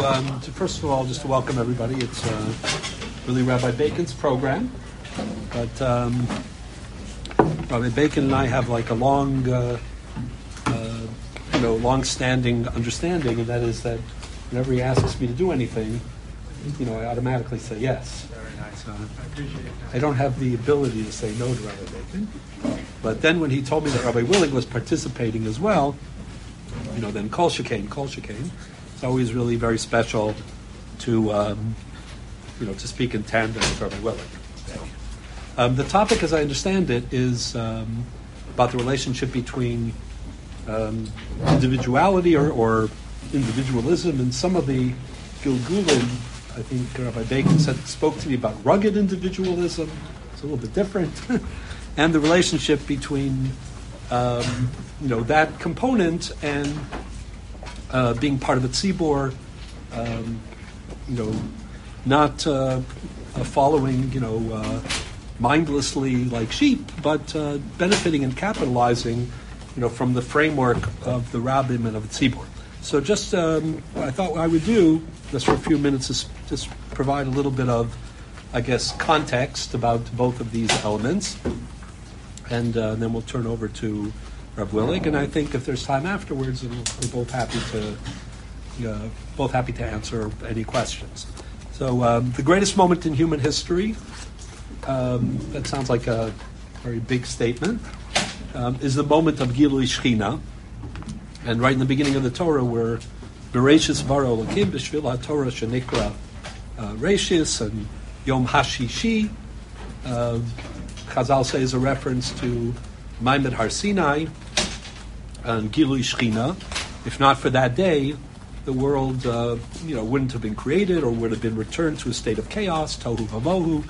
um, to first of all, just to welcome everybody. It's uh, really Rabbi Bacon's program, but um, Rabbi Bacon and I have like a long, uh, uh, you know, long-standing understanding, and that is that whenever he asks me to do anything, you know, I automatically say yes. Very nice. So, I appreciate that. I don't have the ability to say no to Rabbi Bacon. But then when he told me that Rabbi Willig was participating as well, you know, then Kol Shekain, Kol Shekain, it's always really very special to, um, you know, to speak in tandem with Rabbi Willig. So, um, the topic, as I understand it, is um, about the relationship between um, individuality or, or individualism and some of the Gilgulim. I think Rabbi Bacon said, spoke to me about rugged individualism. It's a little bit different. and the relationship between um, you know that component and uh, being part of a tzibor, um, you know, not uh, uh, following you know uh, mindlessly like sheep, but uh, benefiting and capitalizing you know from the framework of the rabbim and of the tzibor. So just um, I thought I would do just for a few minutes is just provide a little bit of I guess context about both of these elements and uh, then we'll turn over to Reb Willig. And I think if there's time afterwards, we're both happy to uh, both happy to answer any questions. So um, the greatest moment in human history. Um, that sounds like a very big statement. Um, is the moment of Gilui Shechina, and right in the beginning of the Torah, where Bereshis Varo Elokim B'Shvil Torah Shenikra uh, Reshis and Yom Hashishi. Uh, Chazal say is a reference to Maamad Har Sinai and Gilui Shechina. If not for that day, the world uh, you know wouldn't have been created or would have been returned to a state of chaos, tohu vamohu.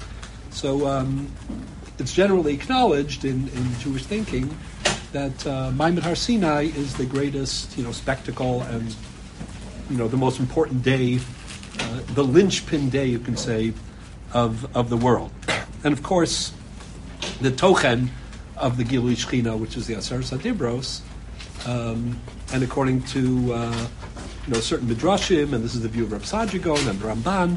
So um, it's generally acknowledged in, in Jewish thinking that uh, Maamad Har Sinai is the greatest you know spectacle and you know the most important day, uh, the linchpin day you can say of of the world, and of course the tochen of the Gilui Shechina, which is the Aseres Hadibros, um, and according to uh, you know certain midrashim, and this is the view of Rav Saadia Gaon and Ramban,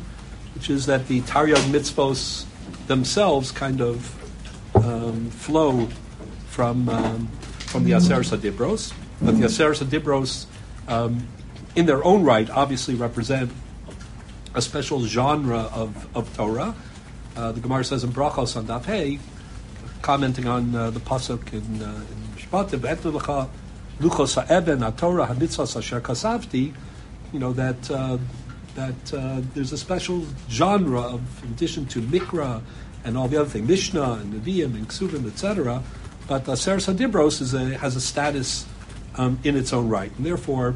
which is that the Taryag mitzvos themselves kind of um, flow from um, from the Aseres Hadibros, but the Aseres Hadibros, um, in their own right, obviously represent a special genre of, of Torah. Uh, the Gemara says in Brachos on Daf commenting on uh, the pasuk in, uh, in Shpatim, "Ve'etlu luchos ha'eben ha'torah ha'mitzvos asher kasavti," you know that uh, that uh, there's a special genre of, in addition to Mikra and all the other things, Mishnah and Nevi'im and Ksuvim, etc. But uh, Seres Hadibros is a, has a status um, in its own right, and therefore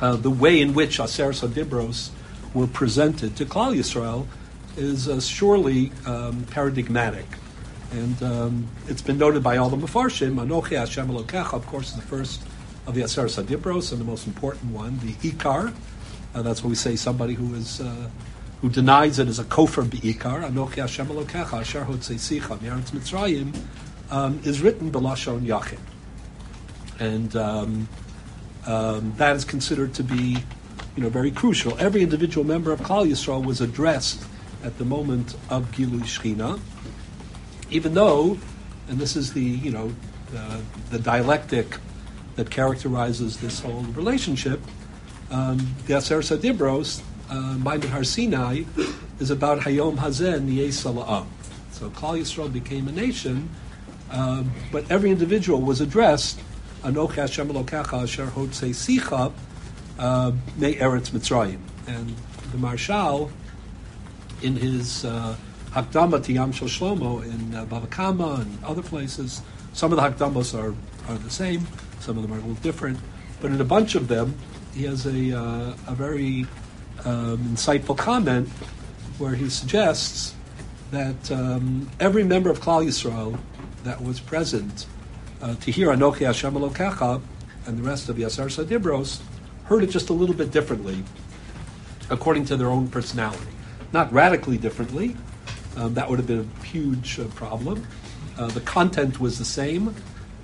uh, the way in which Aseres Hadibros were presented to Klal Yisrael is uh, surely um, paradigmatic. And um, it's been noted by all the Mefarshim, Anochi Hashem Elokecha, of course, the first of the Aseres Hadibros and the most important one, the Ikar. Uh, that's what we say somebody who is uh, who denies it is a kofar beikar. Anochi Hashem Elokecha, Asher Hotzei Meretz Mitzrayim, um, is written Belashon Yachid. And um, um, that is considered to be you know, very crucial. Every individual member of Klal Yisrael was addressed at the moment of Gilui Shechina, even though, and this is the you know uh, the dialectic that characterizes this whole relationship. Um, the Aseres Hadibros, uh, Maamad Har Sinai, is about Hayom Hazen Sala'am. So Klal Yisrael became a nation, uh, but every individual was addressed. Anoch uh, Eretz and the Maharshal in his uh, Hakdama to Yam Shel Shlomo in uh, Bava Kama and other places. Some of the Hakdamos are, are the same, some of them are a little different, but in a bunch of them, he has a, uh, a very um, insightful comment where he suggests that um, every member of Klal Yisrael that was present uh, to hear Anochi Hashem Elokecha and the rest of Aseres Hadibros heard it just a little bit differently, according to their own personality. Not radically differently, um, that would have been a huge uh, problem. Uh, the content was the same,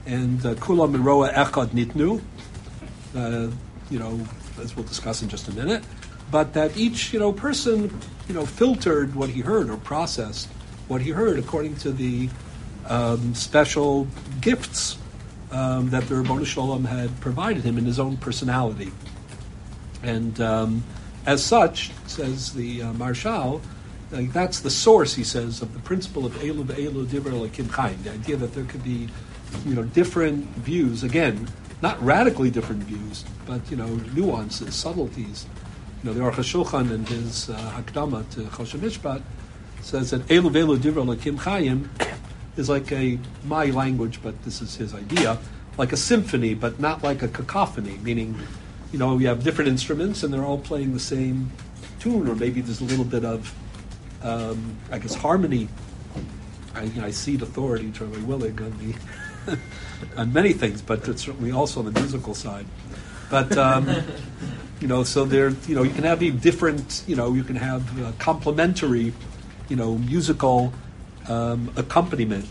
and uh, Kulam and Roa Echad Nitnu. Uh, you know, as we'll discuss in just a minute, but that each, you know, person, you know, filtered what he heard or processed what he heard according to the um, special gifts um, that the Ribbono Shel Olam had provided him in his own personality. And um, as such, says the uh, Maharshal, like that's the source, he says, of the principle of Elu Elu Divra Kim Chaim, the idea that there could be, you know, different views, again, not radically different views, but, you know, nuances, subtleties. You know, the Aruch HaShulchan and his uh, Hakdama to Choshen Mishpat says that Elu Elu Divra Kim Chaim is like a, my language, but this is his idea, like a symphony, but not like a cacophony, meaning, you know, you have different instruments and they're all playing the same tune, or maybe there's a little bit of, um, I guess, harmony. I, you know, I cede authority to Rabbi Willig on the on many things, but it's certainly also on the musical side. But um, you know, so there, you know, you can have different, you know, you can have uh, complementary, you know, musical um, accompaniment,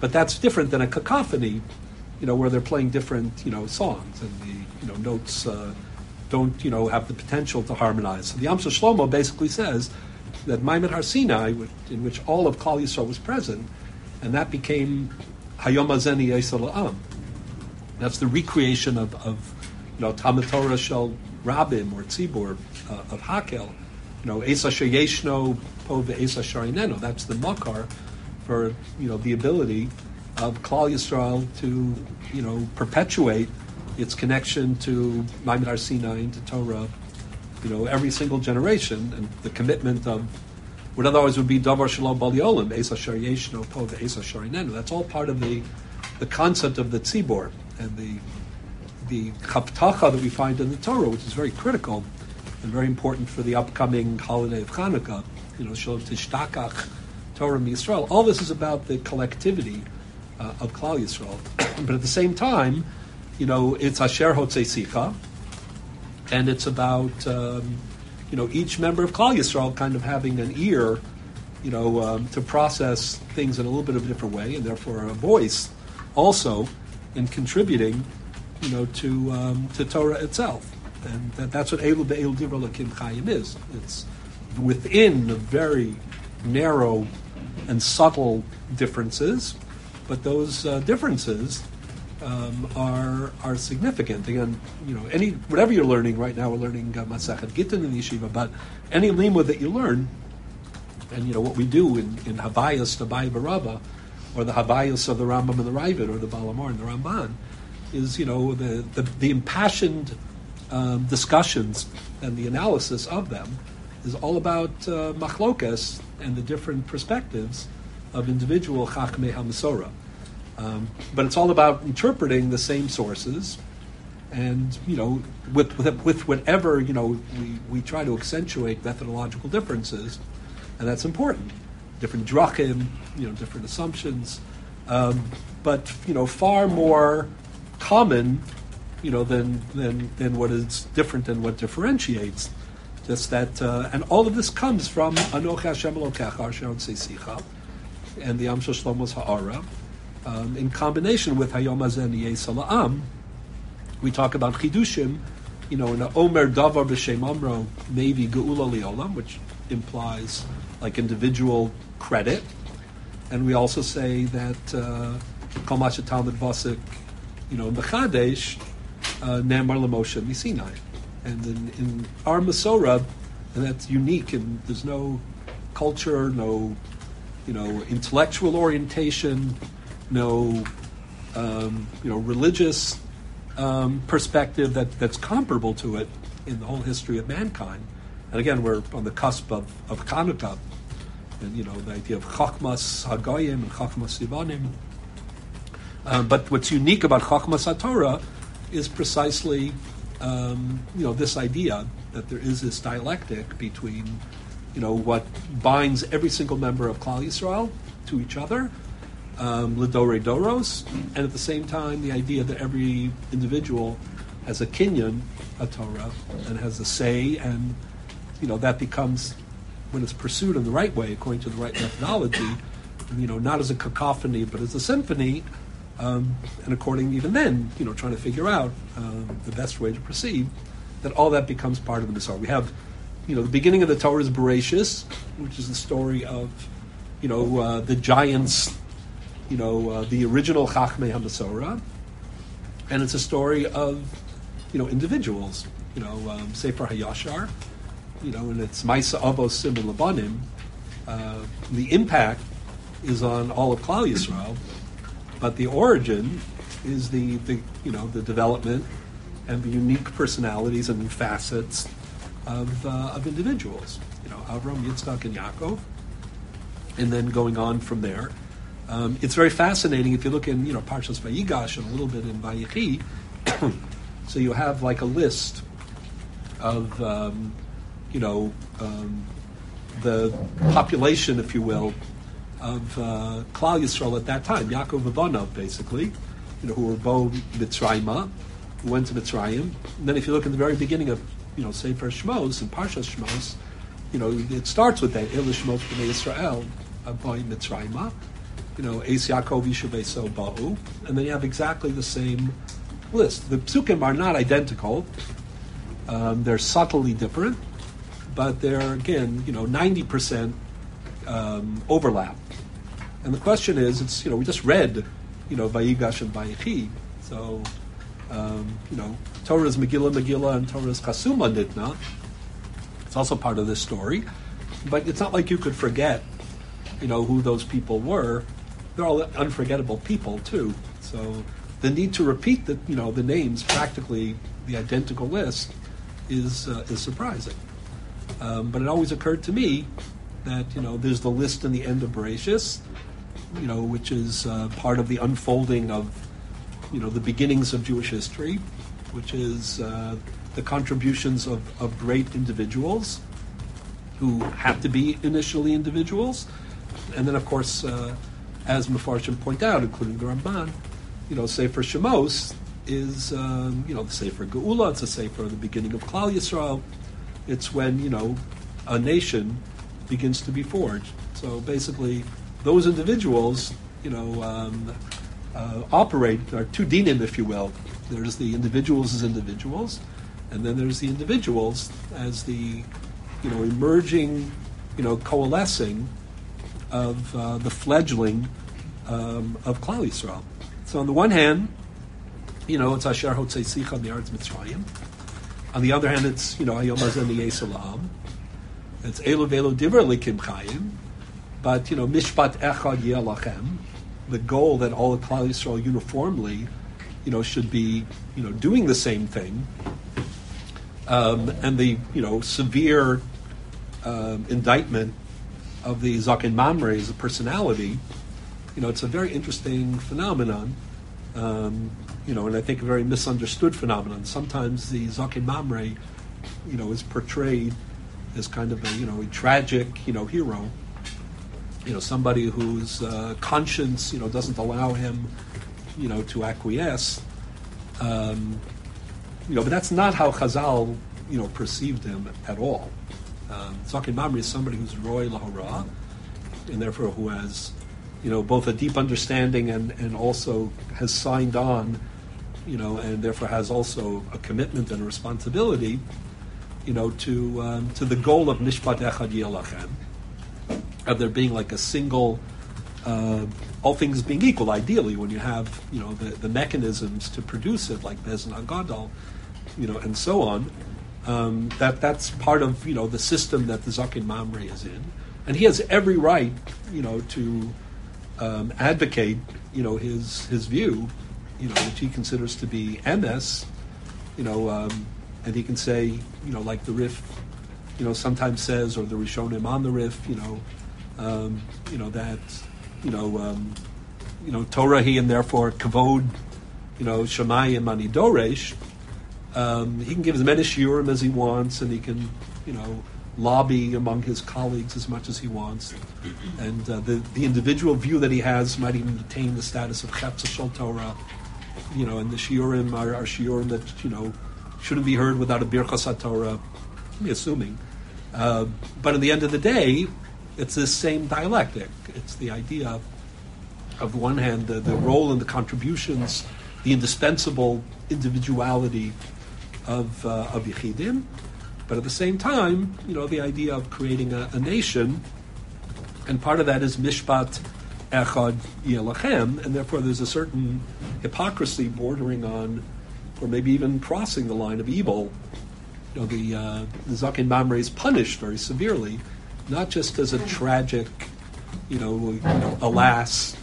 but that's different than a cacophony, you know, where they're playing different, you know, songs and the, you know, notes uh, don't, you know, have the potential to harmonize. So the Yam Shel Shlomo basically says that Maamad Har Sinai, in which all of Klal Yisrael was present, and that became Hayom Azeni Am. That's the recreation of, of you know, Talmud Torah Shel Rabim or Tzibur uh, of Hakel. You know, Esa Sheyeshno Po Ve'esa Sharineno. That's the makar for you know the ability of Klal Yisrael to you know perpetuate its connection to Maamad Har Sinai and to Torah. You know, every single generation and the commitment of what otherwise would be Davar Shalom Baliolim, Esa Po Ve'esa Sharinenu. That's all part of the the concept of the tzibor and the the chaptacha that we find in the Torah, which is very critical and very important for the upcoming holiday of Hanukkah. You know, Shalom Tishtakach, Torah Yisrael. All this is about the collectivity uh, of Klal Yisrael. but at the same time, you know, it's Asher Hotzei Sicha, and it's about um, you know each member of Klal Yisrael kind of having an ear, you know, um, to process things in a little bit of a different way, and therefore a voice also in contributing, you know, to um, to Torah itself. And that, that's what Elu Be'elu Divra Lakim Chayim is. It's within a very narrow and subtle differences, but those uh, differences um, are are significant. Again, you know, any whatever you're learning right now, we're learning uh, Masachet Gittin in the yeshiva, but any limud that you learn, and you know what we do in in Havayas the Baraba, or the Havayas of the Rambam and the Raavad, or the Baal HaMaor and the Ramban, is you know the the, the impassioned um, discussions and the analysis of them is all about uh, machlokas and the different perspectives of individual chachmei hamasora. Um, but it's all about interpreting the same sources, and you know, with with, with whatever you know, we, we try to accentuate methodological differences, and that's important. Different drachim, you know, different assumptions, um, but you know, far more common you know, than, than, than what is different and what differentiates. Just that, uh, and all of this comes from Anoch Hashem Elokecha, and the Am Shlomo's Ha'ara, um, in combination with Hayom Azen Sala'am. We talk about Chidushim, you know, in a Omer Davar B'Shem Amro, maybe Geula Liolam, which implies like individual credit. And we also say that uh, Talmud Vasik, you know, in the Chadesh, uh, Namar Lamoshe Misinai. And in, in our Masorah, and that's unique, and there's no culture, no you know intellectual orientation, no um, you know religious um, perspective that, that's comparable to it in the whole history of mankind. And again, we're on the cusp of, of Chanukah, and you know the idea of Chachmas Hagoyim and Chachmas Sivanim. Um, but what's unique about Chachmas HaTorah is precisely um, you know this idea that there is this dialectic between you know what binds every single member of Klal Yisrael to each other, um, Lidore Doros, and at the same time the idea that every individual has a kinyan, a Torah, and has a say, and you know that becomes when it's pursued in the right way, according to the right methodology, you know, not as a cacophony but as a symphony, um, and according even then, you know, trying to figure out uh, the best way to proceed, that all that becomes part of the Masorah. We have, you know, the beginning of the Torah is Bereshis, which is the story of, you know, uh, the giants, you know, uh, the original Chachmei HaMasorah, and it's a story of, you know, individuals, you know, um, Sefer Hayashar, you know, and it's Maisa Avos Sim Labanim. Uh, the impact is on all of Klal Yisrael, but the origin is the, the you know the development and the unique personalities and facets of, uh, of individuals. You know, Avram, Yitzchak, and Yaakov, and then going on from there. Um, it's very fascinating if you look in you know Parshas Vayigash and a little bit in Vayichi. so you have like a list of um, you know um, the population, if you will, of uh, Klal Yisrael at that time, Yaakov Avanav, basically, you know, who were both Mitzrayim, who went to Mitzrayim. And then if you look at the very beginning of, you know, Sefer Shmos and Parshas Shmos, you know, it starts with that, Elish Shmos B'nai Yisrael, by Mitzrayim, you know, Eis Yaakov Yishav Bahu, and then you have exactly the same list. The psukim are not identical, um, they're subtly different, but they're, again, you know, 90% um, overlap. And the question is, it's you know we just read, you know Vayigash and Vayichi, so um, you know Torah is Megillah Megillah and Torah is Chasuma Nitna. It's also part of this story, but it's not like you could forget, you know who those people were. They're all unforgettable people too. So the need to repeat the you know the names practically the identical list is uh, is surprising. Um, but it always occurred to me that you know there's the list in the end of Bereshis, you know, which is uh, part of the unfolding of you know the beginnings of Jewish history, which is uh, the contributions of, of great individuals who have to be initially individuals, and then of course, uh, as Mefarshim point out, including the Ramban, you know, Sefer Shemos is um, you know the Sefer Geula. It's a Sefer the beginning of Klal Yisrael. It's when you know a nation begins to be forged. So basically, those individuals, you know, um, uh, operate are two dinim, if you will. There's the individuals as individuals, and then there's the individuals as the, you know, emerging, you know, coalescing of uh, the fledgling um, of Klal Yisrael. So on the one hand, you know, it's Asher Hotzei Sicha Mi'aretz Mitzrayim. On the other hand, it's, you know, Hayom Hazen Yesel it's Elu Velu Diver Likim Chayim, but you know Mishpat Echad Yelachem, the goal that all of Klal Yisrael uniformly, you know, should be you know doing the same thing, um, and the you know severe um, indictment of the Zaken Mamre as a personality, you know, it's a very interesting phenomenon. Um, you know, and I think a very misunderstood phenomenon. Sometimes the Zaken Mamre, you know, is portrayed as kind of a you know a tragic you know hero. You know somebody whose uh, conscience you know doesn't allow him you know to acquiesce. Um, you know, but that's not how Chazal you know perceived him at all. Um, Zaken Mamre is somebody who's roy lahora, and therefore who has you know both a deep understanding and and also has signed on you know, and therefore has also a commitment and a responsibility you know, to um, to the goal of Nishpat Echad Yelachem, of there being like a single, uh, all things being equal, ideally, when you have you know the, the mechanisms to produce it, like Bezin Agadol, you know, and so on. Um, that that's part of you know the system that the Zaken Mamre is in, and he has every right, you know, to um, advocate you know his his view, you know, which he considers to be MS, you know. Um, and he can say, you know, like the Rif, you know, sometimes says, or the Rishonim on the Rif, you know, um, you know that, you know, um, you know, Torah he and therefore kavod, you know, Shemayim ani doresh. Um, he can give as many shiurim as he wants, and he can, you know, lobby among his colleagues as much as he wants. And uh, the, the individual view that he has might even attain the status of Chetz Torah. You know, and the shiurim are, are shiurim that, you know, shouldn't be heard without a Birchas Torah, assuming. Uh, but in the end of the day, it's this same dialectic. It's the idea of the one hand, the, the role and the contributions, the indispensable individuality of, uh, of Yechidim, but at the same time, you know, the idea of creating a, a nation, and part of that is Mishpat Echad Yelachem, and therefore there's a certain hypocrisy bordering on, or maybe even crossing the line of evil. You know, the, uh, the Zaken Mamre is punished very severely, not just as a tragic, you know, you know alas,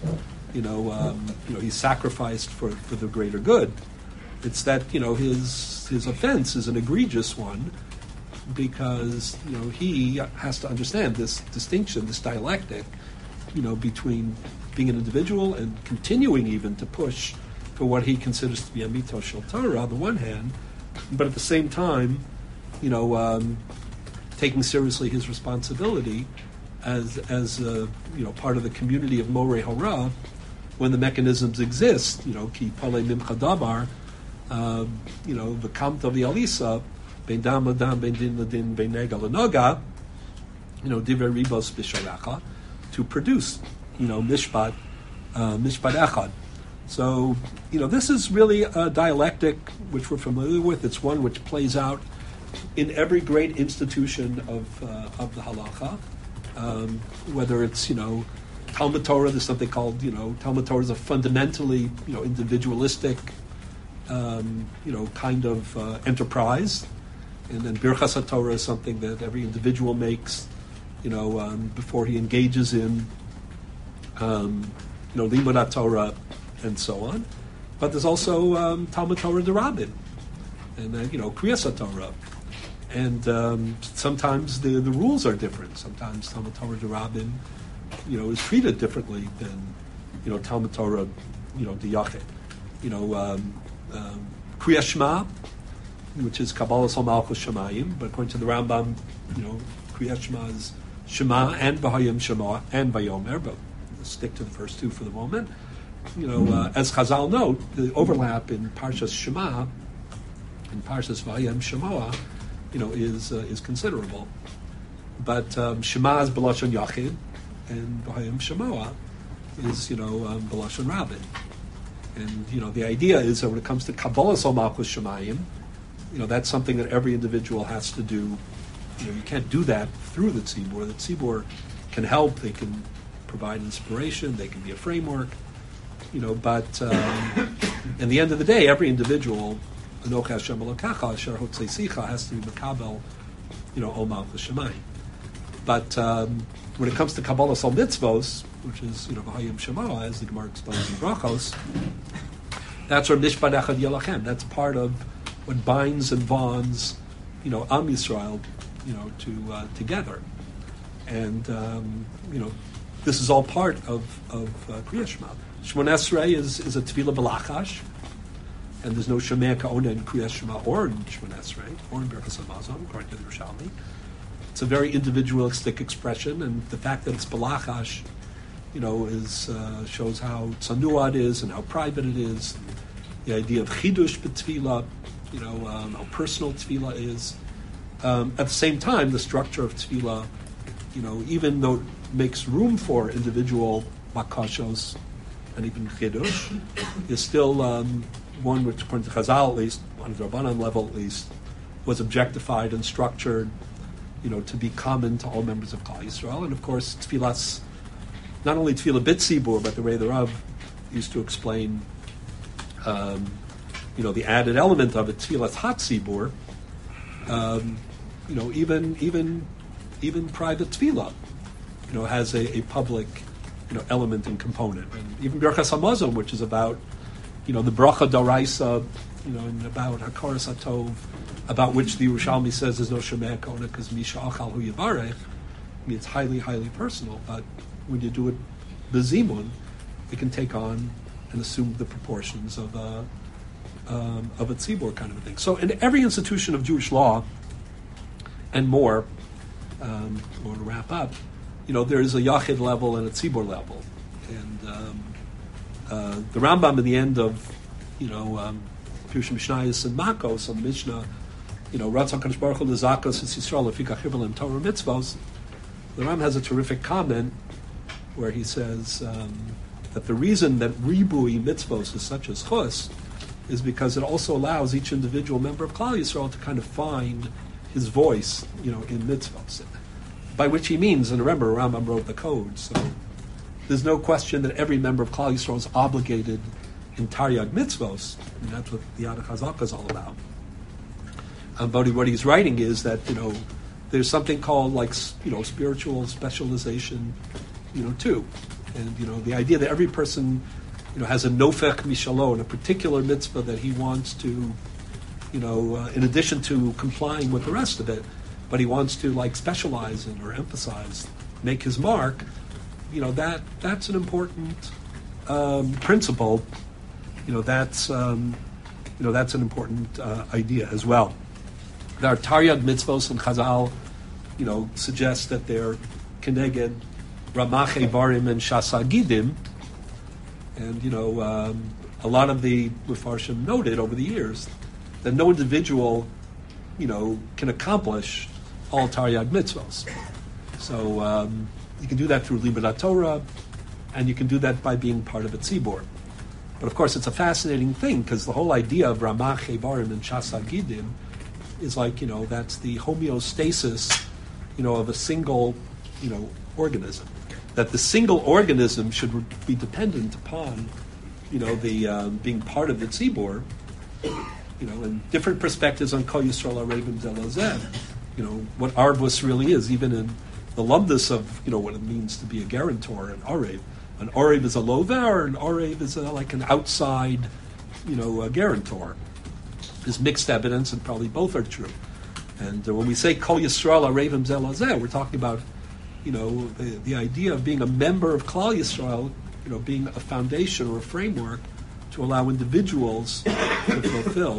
you know, um, you know, he's sacrificed for, for the greater good. It's that you know his his offense is an egregious one because you know he has to understand this distinction, this dialectic, you know, between being an individual and continuing even to push for what he considers to be a mito shel Torah on the one hand, but at the same time, you know, um, taking seriously his responsibility as as a, you know part of the community of Morei Hora when the mechanisms exist. You know, ki pale mimcha uh, you know, the kamt of the alisa ben dam adam ben din ladin ben nega lanoga, you know, diver ribos b'shalacha, to produce, you know, mishpat, uh, mishpat echad. So, you know, this is really a dialectic which we're familiar with. It's one which plays out in every great institution of, uh, of the halacha, um, whether it's, you know, Talmud Torah, there's something called, you know, Talmud Torah is a fundamentally, you know, individualistic, um, you know, kind of uh, enterprise. And then Birchas Torah is something that every individual makes, you know, um, before he engages in, um, you know, Limud Torah and so on. But there's also um, Talmud Torah Derabin, and then, you know, Kriyas Torah. And um, sometimes the, the rules are different. Sometimes Talmud Torah Derabin, you know, is treated differently than, you know, Talmud Torah, you know, Diyachet. You know, um, um, Kriyas Shema, which is Kabbalah Sol Malchus Shemayim, but according to the Rambam, you know, Kriyas Shema is Shema and Bahayim Shema and Vayomer, but stick to the first two for the moment. You know, uh, as Chazal note, the overlap in Parshas Shema and Parshas Vayim Shema, you know, is uh, is considerable. But um, Shema is Belashon Yachid, and Bahayim Shema is, you know, um, Rabin. And, you know, the idea is that when it comes to Kabbalah Sol Malchus Shemayim, you know, that's something that every individual has to do. You know, you can't do that through the tzibur. The tzibur can help. They can provide inspiration. They can be a framework. You know, but um, in the end of the day, every individual, Anoch Hashem Elokecha, Asher Sicha, has to be Makabel, you know, Omal Shemayim. But um, when it comes to Kabbalah Sol Mitzvos, which is, you know, V'hayim Shema, as the Gemara explains in Brachos, that's where Mishpat Echad Yelachem. That's part of what binds and bonds, you know, Am Yisrael, you know, to uh, together. And um, you know, this is all part of of uh, Kriya Shema. Shemon Esrei is is a tefillah balachash, and there's no Shemei Kaona in Kriya Shema or in Shemon Esrei or in Berachas Hamazon, according to the Yerushalmi. It's a very individualistic expression, and the fact that it's balachash, you know, is uh, shows how tzanuah is and how private it is. The idea of chidush b'tefillah, you know, um, how personal tefillah is. Um, at the same time, the structure of tefillah, you know, even though it makes room for individual makashos and even chiddush, is still um, one which, according to Chazal at least, on the Rabbanan level at least, was objectified and structured, you know, to be common to all members of Klal Yisrael. And of course, tefillahs, not only tefillah bitzibur, but the way the Rav used to explain um, you know, the added element of it, tefillas hatzibur, um, you know, even even even private tefillah, you know, has a, a, public, you know, element and component. And even Birchas Hamazon, which is about, you know, the bracha daraisa, you know, and about hakaras hatov, about which the Yerushalmi says there's no shemeh kona because misha achal hu yavarech. I mean, it's highly, highly personal, but when you do it bezimun, it can take on and assume the proportions of a, um, of a tzibor kind of a thing. So in every institution of Jewish law and more, um, to wrap up, you know, there is a yachid level and a tzibor level. And um, uh, the Rambam in the end of, you know, um, Pirush Mishnayos and Makos on the Mishnah, you know, Ratzon Kadosh Baruch Hu Lezakos Yisrael Lefika Chivalim Torah Mitzvos, the Ram has a terrific comment where he says, um, that the reason that ribui mitzvos is such a chus is because it also allows each individual member of Klal Yisrael to kind of find his voice, you know, in mitzvos. By which he means, and remember, Rambam wrote the code, so there's no question that every member of Klal Yisrael is obligated in Taryag mitzvos, and that's what the Yad Chazaka is all about. Um, but what he's writing is that you know there's something called like you know spiritual specialization, you know too, and you know the idea that every person you know has a nofek mishalon, a particular mitzvah that he wants to, you know, uh, in addition to complying with the rest of it, but he wants to like specialize in or emphasize, make his mark. You know that that's an important um, principle. You know that's um, you know that's an important uh, idea as well. There are Taryag mitzvos and Chazal, you know, suggest that they're Keneged, Ramache Barim and Shasagidim. And, you know, um, a lot of the Mefarshim noted over the years that no individual, you know, can accomplish all Taryag mitzvos. So um, you can do that through Limanat Torah, and you can do that by being part of a tzibor. But of course, it's a fascinating thing because the whole idea of Ramach Barim and Shasagidim is like you know that's the homeostasis, you know, of a single, you know, organism. That the single organism should be dependent upon, you know, the um, being part of the tzibor, you know, and different perspectives on Kol Yisrael Arevim. You know what Arbus really is, even in the lumdus of you know what it means to be a guarantor and Arev. An Arev is a lover, an Arev is a, like an outside, you know, guarantor. There's mixed evidence, and probably both are true. And uh, when we say Kol Yisrael Arevim we're talking about, you know, the, the idea of being a member of Klal Yisrael, you know, being a foundation or a framework to allow individuals to fulfill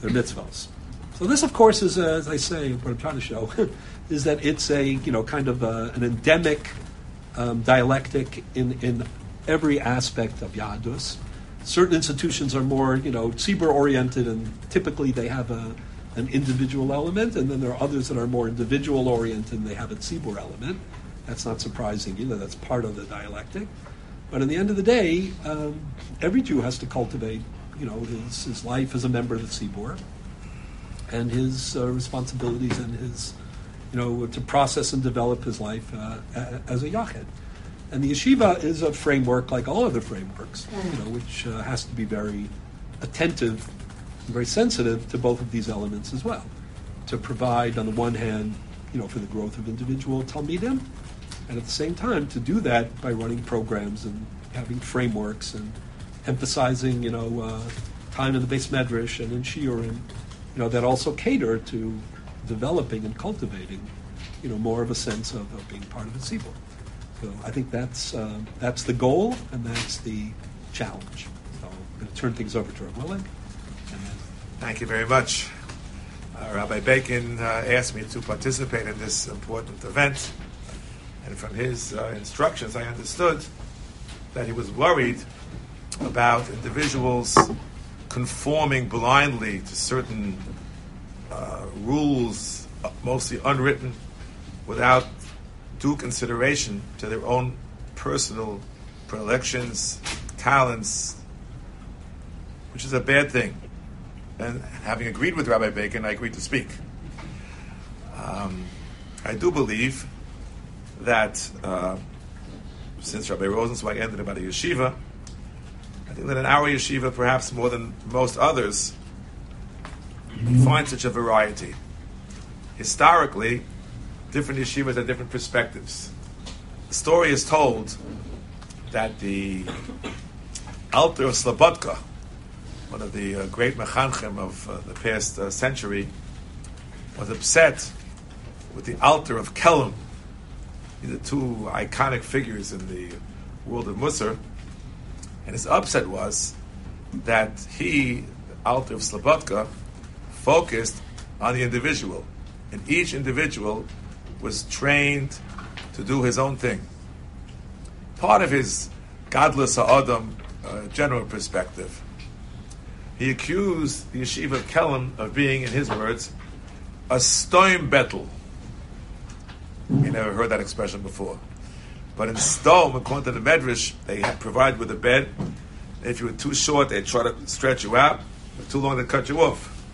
their mitzvahs. So this, of course, is, as I say, what I'm trying to show, is that it's a, you know, kind of a, an endemic um, dialectic in, in every aspect of Yahadus certain institutions are more, you know, tzibur oriented, and typically they have a, an individual element, and then there are others that are more individual oriented, and they have a tzibur element. That's not surprising either. That's part of the dialectic. But in the end of the day, um, every Jew has to cultivate, you know, his, his life as a member of the tzibur, and his uh, responsibilities and his, you know, to process and develop his life uh, as a yachid. And the yeshiva is a framework like all other frameworks, you know, which uh, has to be very attentive, and very sensitive to both of these elements as well. To provide, on the one hand, you know, for the growth of individual talmidim, and at the same time to do that by running programs and having frameworks and emphasizing, you know, uh, time in the beis medrash and in shiurim, you know, that also cater to developing and cultivating, you know, more of a sense of, of being part of the tzibur. So I think that's uh, that's the goal and that's the challenge. So I'm going to turn things over to Willig. Thank you very much. Uh, Rabbi Bacon uh, asked me to participate in this important event, and from his uh, instructions, I understood that he was worried about individuals conforming blindly to certain uh, rules, mostly unwritten, without due consideration to their own personal predilections, talents, which is a bad thing. And having agreed with Rabbi Bacon, I agreed to speak. Um, I do believe that uh, since Rabbi Rosenzweig ended about a yeshiva, I think that in our yeshiva, perhaps more than most others, we find such a variety. Historically, different yeshivas have different perspectives. The story is told that the Alter of Slobodka, one of the uh, great mechanchem of uh, the past uh, century, was upset with the Alter of Kelm, the two iconic figures in the world of Musar, and his upset was that he, Alter of Slobodka, focused on the individual, and each individual was trained to do his own thing. Part of his Gadlus Ha'adam uh, general perspective, he accused the yeshiva of of being, in his words, a stone betel. You never heard that expression before. But in Stone, according to the Medrash, they provide with a bed. If you were too short, they'd try to stretch you out. If too long, they cut you off.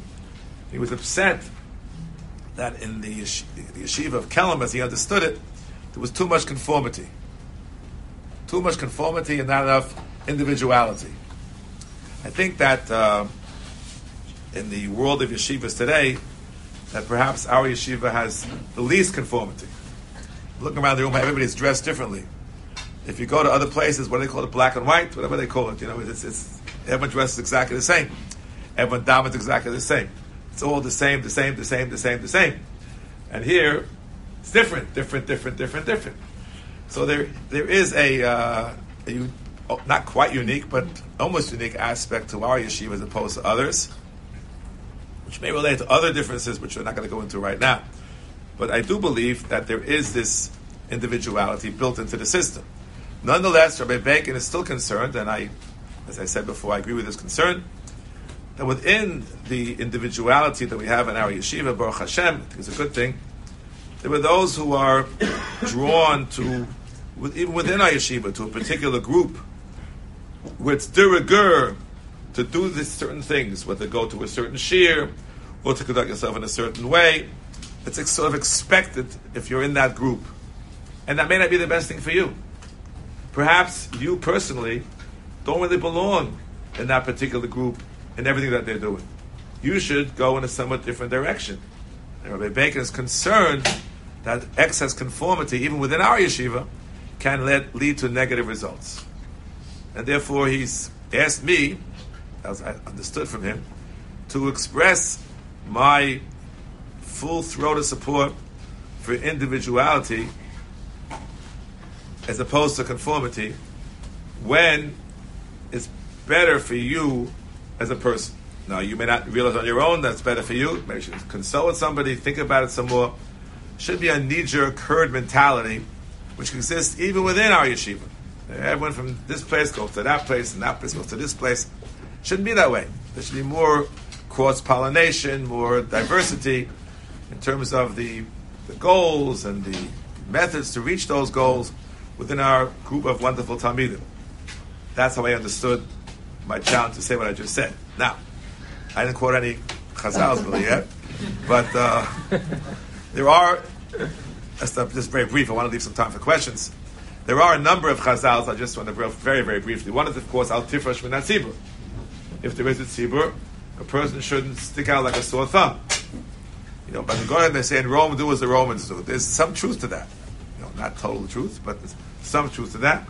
He was upset that in the, yesh- the yeshiva of Kelm, as he understood it, there was too much conformity. Too much conformity and not enough individuality. I think that uh, in the world of yeshivas today, that perhaps our yeshiva has the least conformity. Looking around the room, everybody's dressed differently. If you go to other places, what do they call it, black and white, whatever they call it, you know, it's, it's everyone dresses exactly the same. Everyone davens exactly the same. It's all the same, the same, the same, the same, the same. And here, it's different, different, different, different, different. So there, there is a, uh, a oh, not quite unique, but almost unique aspect to our yeshiva as opposed to others, which may relate to other differences, which we're not going to go into right now. But I do believe that there is this individuality built into the system. Nonetheless, Rabbi Bacon is still concerned, and I, as I said before, I agree with his concern, that within the individuality that we have in our yeshiva, Baruch Hashem, I think it's a good thing, there were those who are drawn to, even within our yeshiva, to a particular group, where it's de rigueur to do these certain things, whether to go to a certain shear or to conduct yourself in a certain way. It's sort of expected if you're in that group. And that may not be the best thing for you. Perhaps you personally don't really belong in that particular group in everything that they're doing. You should go in a somewhat different direction. And Rabbi Bacon is concerned that excess conformity, even within our yeshiva, can lead to negative results. And therefore, he's asked me, as I understood from him, to express my full throated support for individuality as opposed to conformity when it's better for you as a person. Now, you may not realize on your own that's better for you. Maybe you should consult with somebody, think about it some more. Should be a knee jerk herd mentality, which exists even within our yeshiva. Everyone from this place goes to that place, and that place goes to this place. Shouldn't be that way. There should be more cross pollination, more diversity in terms of the, the goals and the methods to reach those goals within our group of wonderful Talmidim. That's how I understood my challenge to say what I just said. Now, I didn't quote any Chazals really yet, but uh, there are, just, just very brief, I want to leave some time for questions. There are a number of Chazals, I just want to real- very, very briefly. One is, of course, Al Tifrash Min. If there is a Tzibur, a person shouldn't stick out like a sore thumb. You know, but go ahead and they say in Rome, do as the Romans do. There's some truth to that. You know, not total truth, but there's some truth to that.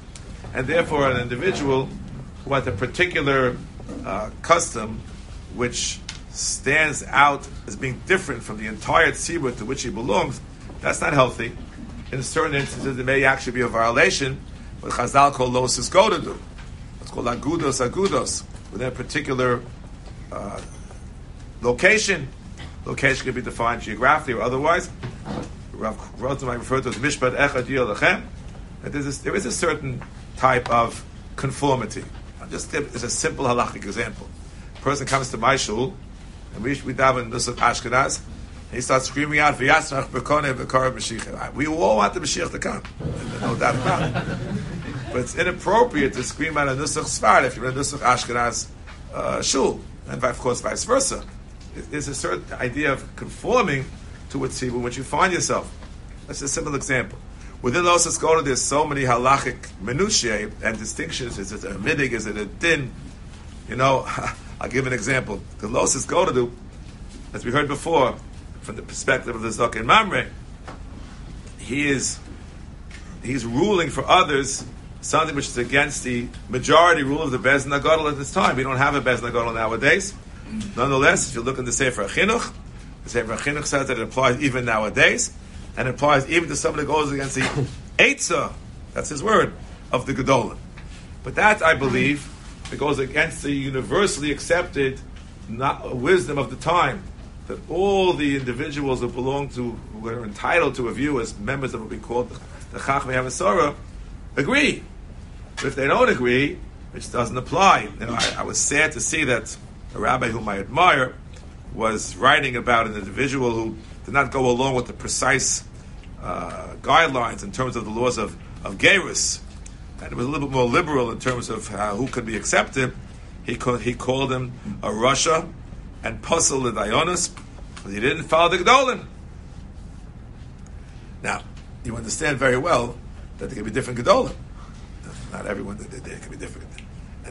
And therefore, an individual who has a particular uh, custom which stands out as being different from the entire tzibur to which he belongs, that's not healthy. In certain instances, it may actually be a violation, what Chazal call losis go to do. It's called agudos agudos, within a particular uh, location. Location can be defined geographically or otherwise. Rav Rosenzweig referred to as mishpat echad. That there is, a certain type of conformity. I'll just give as a simple halachic example. A person comes to my shul, and we we daven Nusach Ashkenaz, and he starts screaming out, "V'yasnach b'koneh v'karav Mashiach." We all want the Mashiach to come, no doubt about it. But it's inappropriate to scream out a Nusach Sfard if you're in a Nusach Ashkenaz uh, shul, and of course vice versa. There's a certain idea of conforming to a tzibur which you find yourself. That's a simple example. Within the Osas Gola, there's so many halachic minutiae and distinctions. Is it a midig? Is it a din? You know, I'll give an example. The Losas Gola, as we heard before, from the perspective of the Zaken Mamre, he is he's ruling for others something which is against the majority rule of the Bez Nagadol at this time. We don't have a Bez Nagadol nowadays. Nonetheless, if you look in the Sefer Chinuch, the Sefer Chinuch says that it applies even nowadays, and applies even to somebody who goes against the Eitzah, that's his word, of the Gedolim. But that, I believe, it goes against the universally accepted not, wisdom of the time that all the individuals who belong to, who are entitled to a view as members of what we call the, the Chachmei HaMasorah, agree. But if they don't agree, which doesn't apply, you know, I, I was sad to see that a rabbi whom I admire was writing about an individual who did not go along with the precise uh, guidelines in terms of the laws of of Gerus, and it was a little bit more liberal in terms of uh, who could be accepted. He called, he called him a Russia and Puzzle the Dionys, but he didn't follow the Gedolim. Now, you understand very well that there can be different Gedolim. Not everyone, there, there can be different.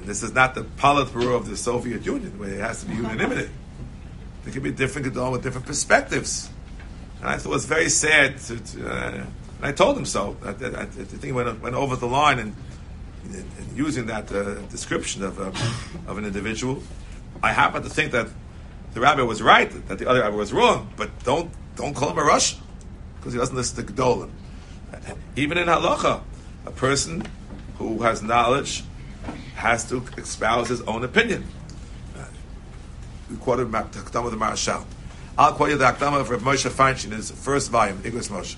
And this is not the Politburo of the Soviet Union, where it has to be unanimity. There can be different Gedolim with different perspectives. And I thought it was very sad to, to uh, and I told him so. I, I, I think went, went over the line and, and using that uh, description of, uh, of an individual. I happen to think that the rabbi was right, that the other rabbi was wrong, but don't, don't call him a Russian because he doesn't listen to Gedolim. Even in halacha, a person who has knowledge has to espouse his own opinion. We quoted the Akdama of the Maharshal. I'll quote you the Akdama of Moshe Feinstein in his first volume, Igros Moshe.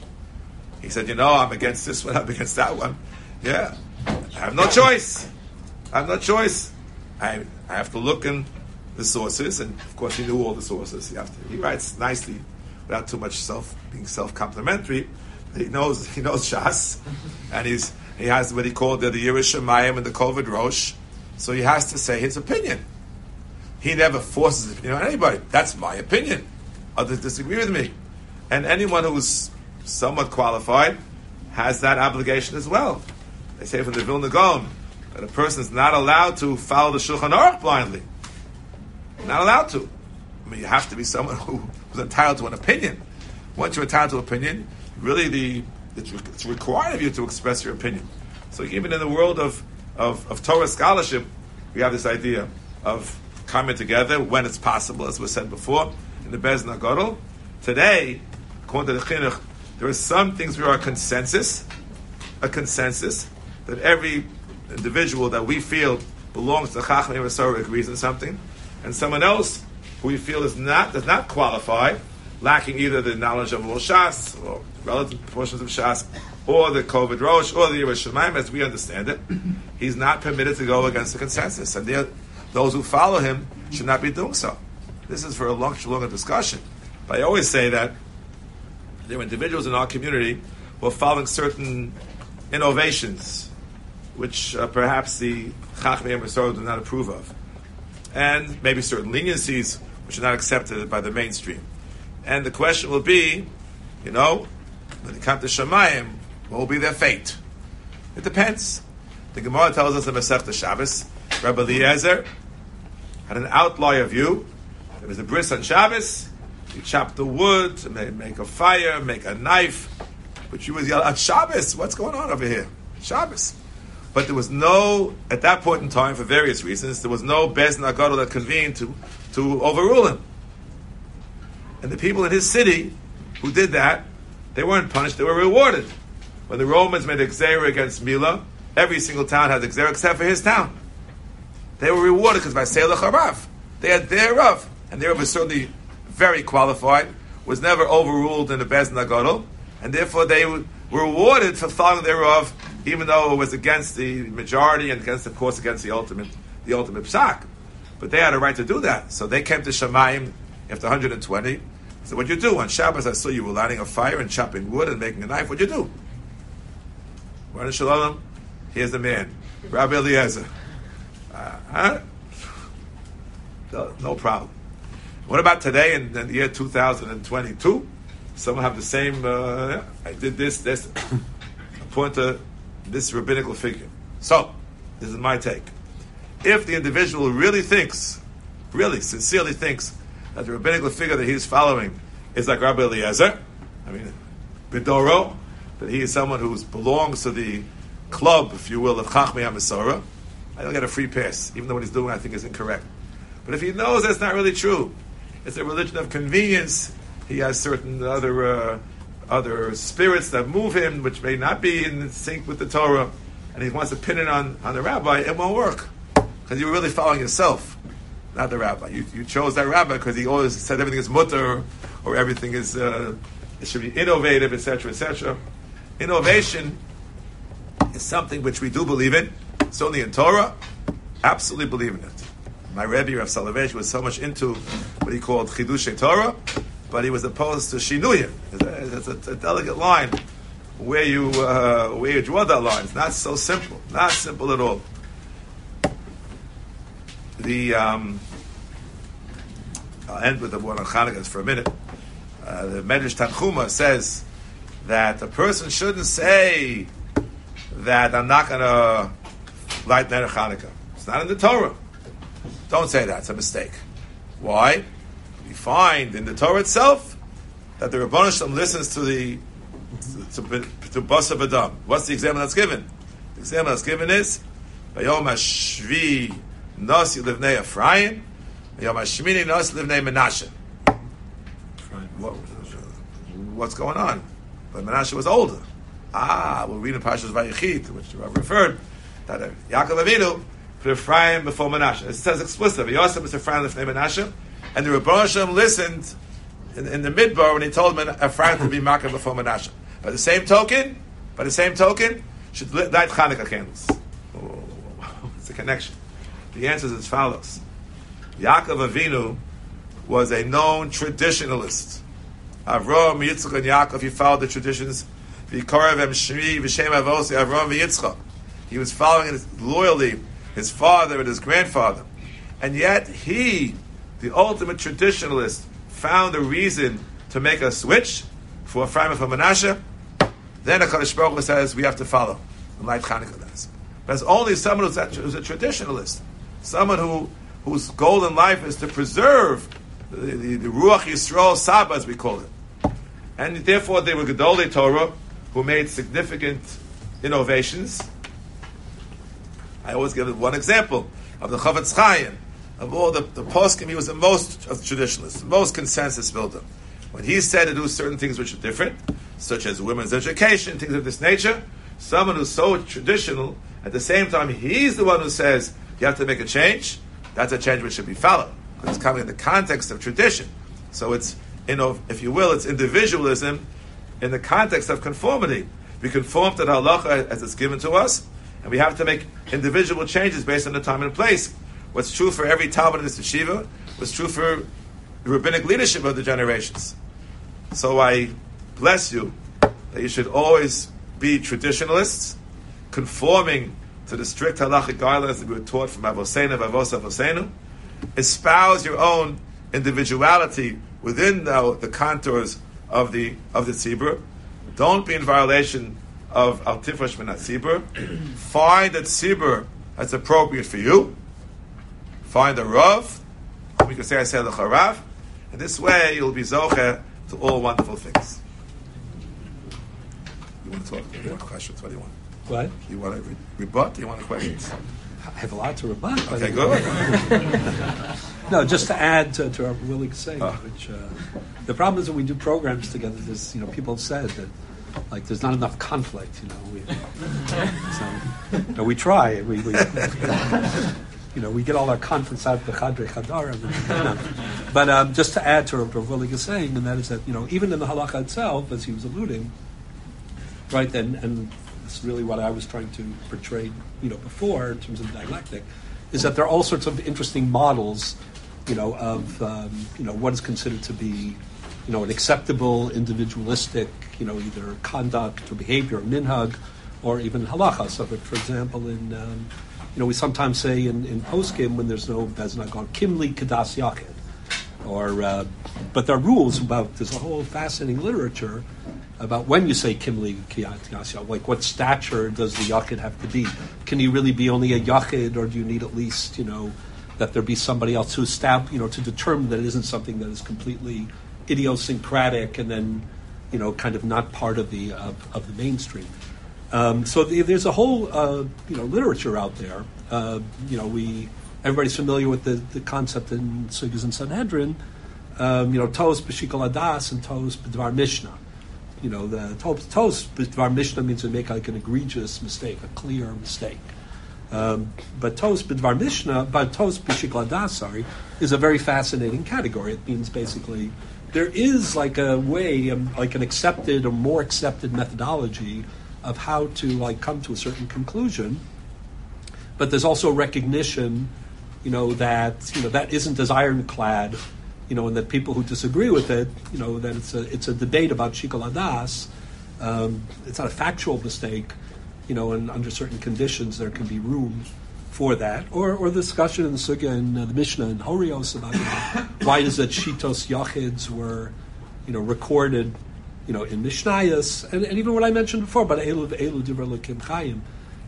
He said, you know, I'm against this one, I'm against that one. Yeah, I have no choice. I have no choice. I, I have to look in the sources, and of course he knew all the sources. He, to, he writes nicely, without too much self being self complimentary. He knows he knows Shas, and he's he has what he called the, Yerushalayim and the Kovid Rosh, so he has to say his opinion. He never forces his opinion on anybody. That's my opinion. Others disagree with me, and anyone who's somewhat qualified has that obligation as well. They say from the Vilna Gaon that a person is not allowed to follow the Shulchan Aruch blindly. Not allowed to. I mean, you have to be someone who, who's entitled to an opinion. Once you're entitled to an opinion, really the it's, it's, required of you to express your opinion. So even in the world of, of, of Torah scholarship, we have this idea of coming together when it's possible, as was said before, in the Bez Nagadol. Today, according to the Chinuch, there are some things where our consensus, a consensus, that every individual that we feel belongs to Chachmei Masorah agrees on something, and someone else who we feel is not does not qualify, lacking either the knowledge of Shas or relative portions of Shas, or the Kovid Rosh, or the Yerushalayim, as we understand it, he's not permitted to go against the consensus, and those who follow him should not be doing so. This is for a long, longer discussion. But I always say that there are individuals in our community who are following certain innovations, which uh, perhaps the Chachmei HaMasorah do not approve of, and maybe certain leniencies which are not accepted by the mainstream. And the question will be, you know, when they come to Shemayim, what will be their fate? It depends. The Gemara tells us in Masechta Shabbos, Rabbi Eliezer had an outlier view. There was a bris on Shabbos. He chopped the wood, make a fire, make a knife. But she was yelling, at Shabbos, what's going on over here? Shabbos. But there was no, at that point in time, for various reasons, there was no Bez Nagado that convened to, to overrule him. And the people in his city who did that, they weren't punished, they were rewarded. When the Romans made a against Mila, every single town had a except for his town. They were rewarded because by Selah Harav, they had their Rav. And their Rav was certainly very qualified, was never overruled in the Bez Nagadol, and therefore they were rewarded for following their Rav, even though it was against the majority and against, of course, against the ultimate, the ultimate psak. But they had a right to do that. So they came to Shemayim after 120. So what you do on Shabbos? I saw you were lighting a fire and chopping wood and making a knife. What you do? Run Shalom. Here's the man, Rabbi Eliezer. Uh, huh? No, no, problem. What about today in, in, the year 2022? Some have the same. Uh, I did this. This. point to this rabbinical figure. So, this is my take. If the individual really thinks, really sincerely thinks that the rabbinical figure that he's following is like Rabbi Eliezer, I mean, Bidoro, that he is someone who belongs to the club, if you will, of Chachmei HaMasorah, I don't get a free pass, even though what he's doing I think is incorrect. But if he knows that's not really true, it's a religion of convenience, he has certain other uh, other spirits that move him, which may not be in sync with the Torah, and he wants to pin it on, on the rabbi, it won't work. Because you're really following yourself not the rabbi. You, you chose that rabbi because he always said everything is mutter or everything is uh, it should be innovative, etc., etc. Innovation is something which we do believe in. It's only in Torah. Absolutely believe in it. My Rebbe Rav Soloveitchik was so much into what he called chidush Torah, but he was opposed to shinuyim. It's a, it's a, a delicate line where you uh, where you draw that line. It's not so simple. Not simple at all. The um, I'll end with the word on Hanukkah for a minute. Uh, the Medrash Tanchuma says that a person shouldn't say that I'm not going to light Ner Hanukkah. It's not in the Torah. Don't say that. It's a mistake. Why? We find in the Torah itself that the Ribbono Shel Olam listens to the to, to, to Basa Badam. What's the example that's given? The example that's given is Bayom Hashvi Nasi Livnei Ephraim, Bayom Hashmini Nasi Livnei Menashe. What, what's going on? But Menashe was older. Ah, we're reading Parshas Vayichit, which Rav referred that uh, Yaakov Avinu put Ephraim before Menashe. It says explicitly, Yosef is Ephraim before Menashe, and the Rebbe Hashem listened in, in, the midbar when he told Ephraim to be Makkah before Menashe. By the same token, by the same token, should light Hanukkah candles. Oh, What's the connection? The answer is as follows: Yaakov Avinu was a known traditionalist. Avram, Yitzchak, and Yaakov, he followed the traditions. He was following loyally his father and his grandfather. And yet he, the ultimate traditionalist, found a reason to make a switch for Ephraim and for Menashe. Then HaKadosh Baruch Hu says we have to follow and light Chanukah does. But it's only someone who's a, who's a traditionalist, someone who whose goal in life is to preserve the, the, the Ruach Yisrael Saba, as we call it. And therefore they were Gedolei Torah, who made significant innovations. I always give one example of the Chofetz Chaim. Of all the, the poskim, he was the most of the most consensus builder. When he said to do certain things which are different, such as women's education, things of this nature, someone who's so traditional, at the same time, he's the one who says you have to make a change, that's a change which should be followed. It's coming in the context of tradition. So it's, you know, if you will, it's individualism in the context of conformity. We conform to the halacha as it's given to us, and we have to make individual changes based on the time and place. What's true for every Talmud in this yeshiva was true for the rabbinic leadership of the generations. So I bless you that you should always be traditionalists, conforming to the strict halachic guidelines that we were taught from Avosenu, Avos Avosenu. Espouse your own individuality within the, the contours of the of the tzibur. Don't be in violation of al tifresh tzibur. Find a tzibur that's appropriate for you. Find a rav. We can say I said the charav. And this way you'll be zocher to all wonderful things. You want to talk? Want questions? What? You want to re- rebut? you want questions? I have a lot to rebut. Okay, good. no, just to add to, to what Willig saying, oh. which uh, the problem is when we do programs together, there's, you know, people have said that like there's not enough conflict, you know. We, so, no, we try. We, we you know, we get all our conference out of the Chadre Chadarim. You know. But um, just to add to what Willig is saying, and that is that, you know, even in the halacha itself, as he was alluding, right, and, and it's really what I was trying to portray, you know, before in terms of dialectic, is that there are all sorts of interesting models, you know, of, um, you know, what is considered to be, you know, an acceptable individualistic, you know, either conduct or behavior, or minhag, or even halacha. So, for example, in um, you know, we sometimes say in, in poskim when there's no beznagon, kimli kadas yakid. Or, uh, but there are rules about, there's a whole fascinating literature about when you say kimli kadas like what stature does the yakid have to be? Can he really be only a yakid, or do you need at least, you know, that there be somebody else who stab, you know, to determine that it isn't something that is completely idiosyncratic and then, you know, kind of not part of the of, of the mainstream. Um, so the, there's a whole uh, you know literature out there. Uh, you know, we everybody's familiar with the, the concept in Sugas and Sanhedrin. Um, you know, Tos b'shikol adas and Tos b'dvar mishnah. You know, the tos b'dvar mishnah means to make like an egregious mistake, a clear mistake. Um, but Tos b'dvar mishnah, but Tos b'shikol sorry, is a very fascinating category. It means basically there is like a way, um, like an accepted or more accepted methodology of how to like come to a certain conclusion. But there's also recognition, you know, that you know that isn't as ironclad, you know, and that people who disagree with it, you know, that it's a it's a debate about shikol adas, um, it's not a factual mistake, you know, and under certain conditions there can be room for that, or, or the discussion in the Sugya and uh, the Mishnah and Horios about you know, why is it Shitos Yachids were, you know, recorded, you know, in Mishnayos, and, and even what I mentioned before about Elu Elu Divra Kim Chaim,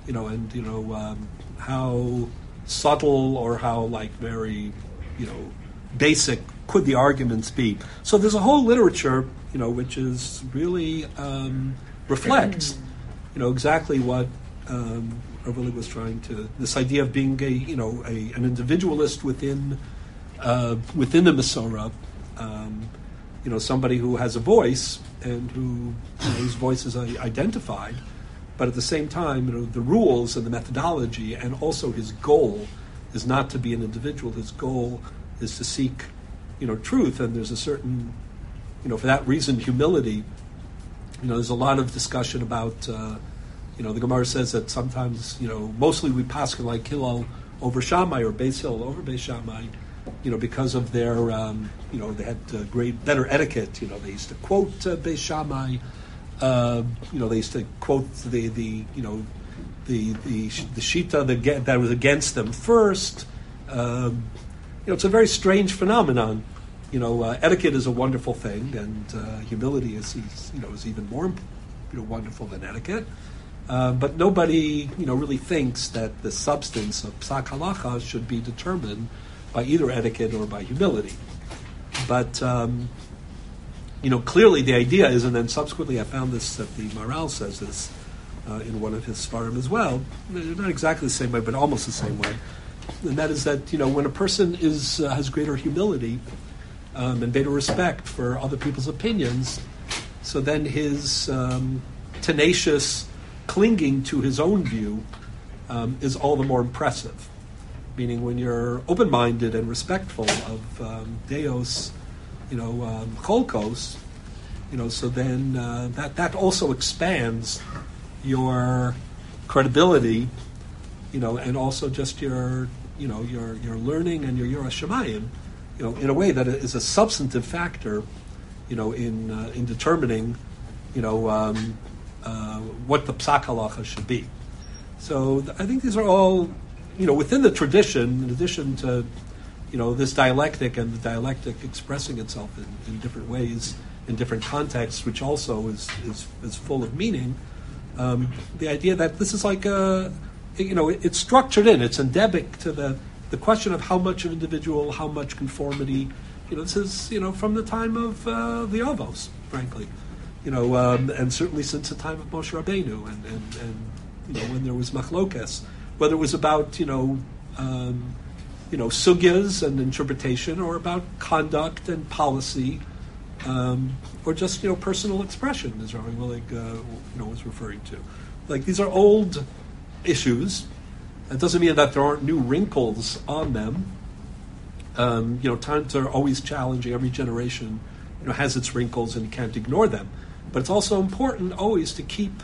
you know, and you know um, how subtle or how like very, you know, basic could the arguments be. So there's a whole literature, you know, which is really um, reflects, you know, exactly what um, Rav was trying to. This idea of being a, you know, a, an individualist within uh, within the Masorah, um, you know, somebody who has a voice and who you know, whose voice is identified, but at the same time, you know, the rules and the methodology, and also his goal is not to be an individual. His goal is to seek, you know, truth, and there's a certain, you know, for that reason, humility. You know, there's a lot of discussion about, uh, you know, the Gemara says that sometimes, you know, mostly we pass like Hillel over Shammai or Beis Hill over Beis Shammai, you know, because of their, um, you know, they had uh, great, better etiquette. You know, they used to quote uh, Beis Shammai. Uh, you know, they used to quote the, the you know, the the the shita that, that was against them first. Um, know, it's a very strange phenomenon. You know, uh, etiquette is a wonderful thing, and uh, humility is, is, you know is even more you know, wonderful than etiquette. Uh, but nobody, you know, really thinks that the substance of psak halacha should be determined by either etiquette or by humility. But um, you know, clearly the idea is, and then subsequently I found this that the Maharal says this uh, in one of his svarim as well, not exactly the same way, but almost the same way and that is that you know when a person is uh, has greater humility um, and greater respect for other people's opinions, so then his um, tenacious clinging to his own view um, is all the more impressive. Meaning, when you're open-minded and respectful of um, Deus, you know, um, you know, so then uh, that that also expands your credibility you know, and also just your, you know, your, your learning and your Yiras Shamayim, you know, in a way that is a substantive factor, you know, in, uh, in determining, you know, um, uh, what the psak halacha should be. So th- I think these are all, you know, within the tradition, in addition to, you know, this dialectic and the dialectic expressing itself in, in different ways, in different contexts, which also is, is, is full of meaning. Um, the idea that this is like a, you know, it's structured in, it's endemic to the, the question of how much of individual, how much conformity. You know, this is, you know, from the time of uh, the Avos, frankly. You know, um, and certainly since the time of Moshe Rabbeinu and, and, and you know, when there was machlokes, whether it was about, you know, um, you know, sugyas and interpretation or about conduct and policy, um, or just, you know, personal expression, as Rabbi Willig, uh, you know, was referring to. Like, these are old issues. It doesn't mean that there aren't new wrinkles on them. Um, you know, times are always challenging. Every generation, you know, has its wrinkles, and you can't ignore them. But it's also important always to keep,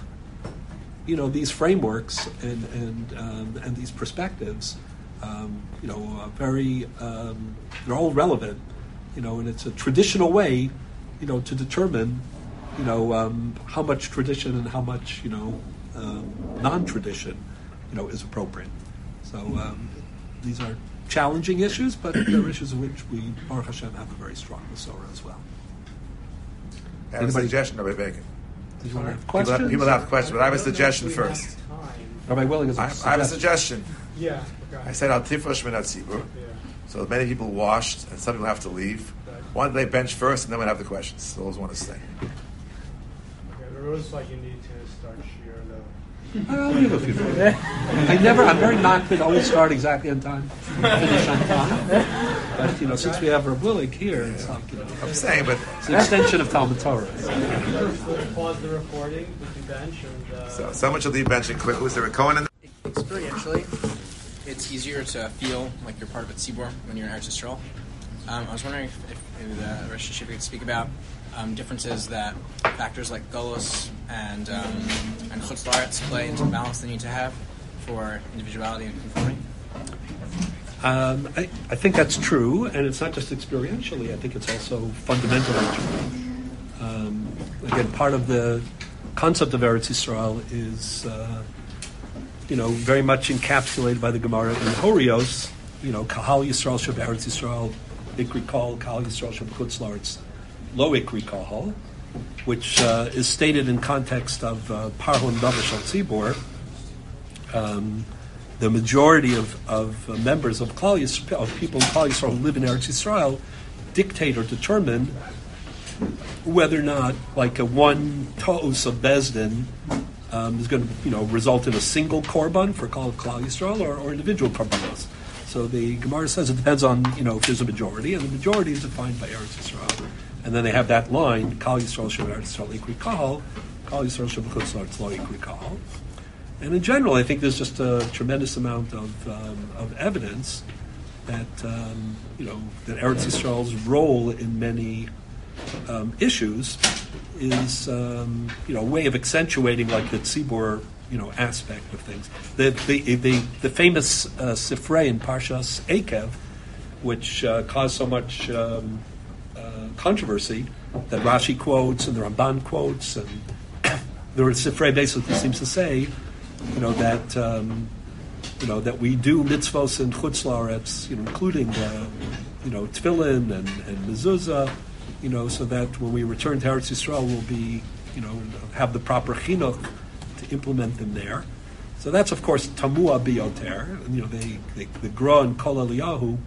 you know, these frameworks and and um, and these perspectives, um, you know, uh, very. Um, they're all relevant, you know, and it's a traditional way, you know, to determine, you know, um, how much tradition and how much, you know, non-tradition, you know, is appropriate. So um, these are challenging issues, but they're issues in which we, Baruch Hashem, have a very strong Masorah as well. I have Anybody? a suggestion, Rabbi Bacon. Did you want to have questions? People, people have questions, but I have a suggestion first. Rabbi Willig is I, I have a suggestion. Yeah. I said al tifrosh min So many people washed, and some people have to leave. Why don't they bench first, and then we'll have the questions? So those want to stay. Okay, the rules like you need to start I'll give a few minutes. I never, I'm very not good. Always start exactly on time, finish on time. But you know, since we have our Willig here, it's like you know. I'm saying, but it's an extension of Talmud Torah. Pause the recording with the bench and. Uh, so, someone should leave bench and quit. Was there a Cohen in Experientially, it's easier to feel like you're part of a tzibur when you're in Eretz Yisrael. Um, I was wondering if, if maybe the Rosh HaYeshiva could speak about um, differences that factors like Golos and um, and Chutz play into the balance they need to have for individuality and conformity? Um, I, I, think that's true, and it's not just experientially. I think it's also fundamentally true. Um, again, part of the concept of Eretz Yisrael is, uh, you know, very much encapsulated by the Gemara in Horios. You know, Kahal Yisrael Sheb Eretz Yisrael, Ikri Kol, Kahal Yisrael Sheb Chutz La'aretz, Lo which uh, is stated in context of uh, Parhon Davish Tzibor. Um, the majority of, of members of, Klal Yisrael, of people in Klal Yisrael who live in Eretz Yisrael dictate or determine whether or not like a one toes of Besdin um, is going to you know result in a single korban for Klal Klal Yisrael or, or individual korbanos. So the Gemara says it depends on you know if there's a majority, and the majority is defined by Eretz Yisrael. And then they have that line: Kal Yisrael Shem Eretz Yisrael Ikri Kal, Kal Yisrael Shem Chutz Lo Ikri Kal. And in general, I think there's just a tremendous amount of, um, of evidence that um, you know that Eretz Yisrael's role in many um, issues is um, you know a way of accentuating like the tzibur you know aspect of things. The the the, the famous uh, Sifrei in Parshas Ekev, which uh, caused so much um, controversy, that Rashi quotes and the Ramban quotes, and the Sifrei basically seems to say, you know that. Um, you know that we do mitzvos in chutz laaretz, you know, including uh, you know tefillin and, and mezuzah, you know, so that when we return to Eretz Yisrael, we'll be, you know, have the proper chinuch to implement them there. So that's of course tamua bioter. You know, they, they, the Gra and Kol Eliyahu,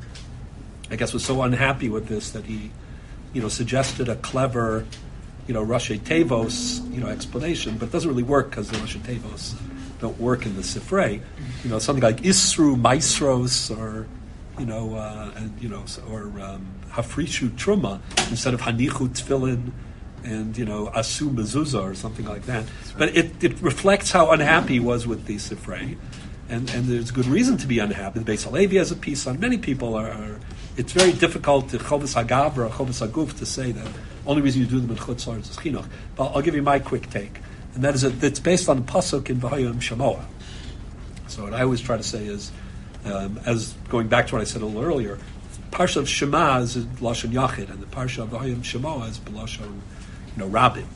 I guess, was so unhappy with this that he, you know, suggested a clever, you know, Rashi Tevos, you know, explanation, but it doesn't really work because the Rashi Tevos don't work in the Sifrei. You know, something like Isru Maestros or, you know, uh, and, you know, or um, Hafrishu Truma instead of Hanichu Tfilin and, you know, Asu Mezuzah or something like that. But it, it reflects how unhappy he was with the Sifrei. And, and there's good reason to be unhappy. The Beis Halevi has a piece on. Many people are, are it's very difficult to Hagavra or Haguf to say that only reason you do them in Chutz is Chinuch. But I'll give you my quick take and that is a, it's based on the pasuk in Vahayim Shemoah. So what I always try to say is, um, as going back to what I said a little earlier, Parsha of Shema is lashon Yachid, and the Parsha of Vahayim Shemoah is lashon, you know, Rabin.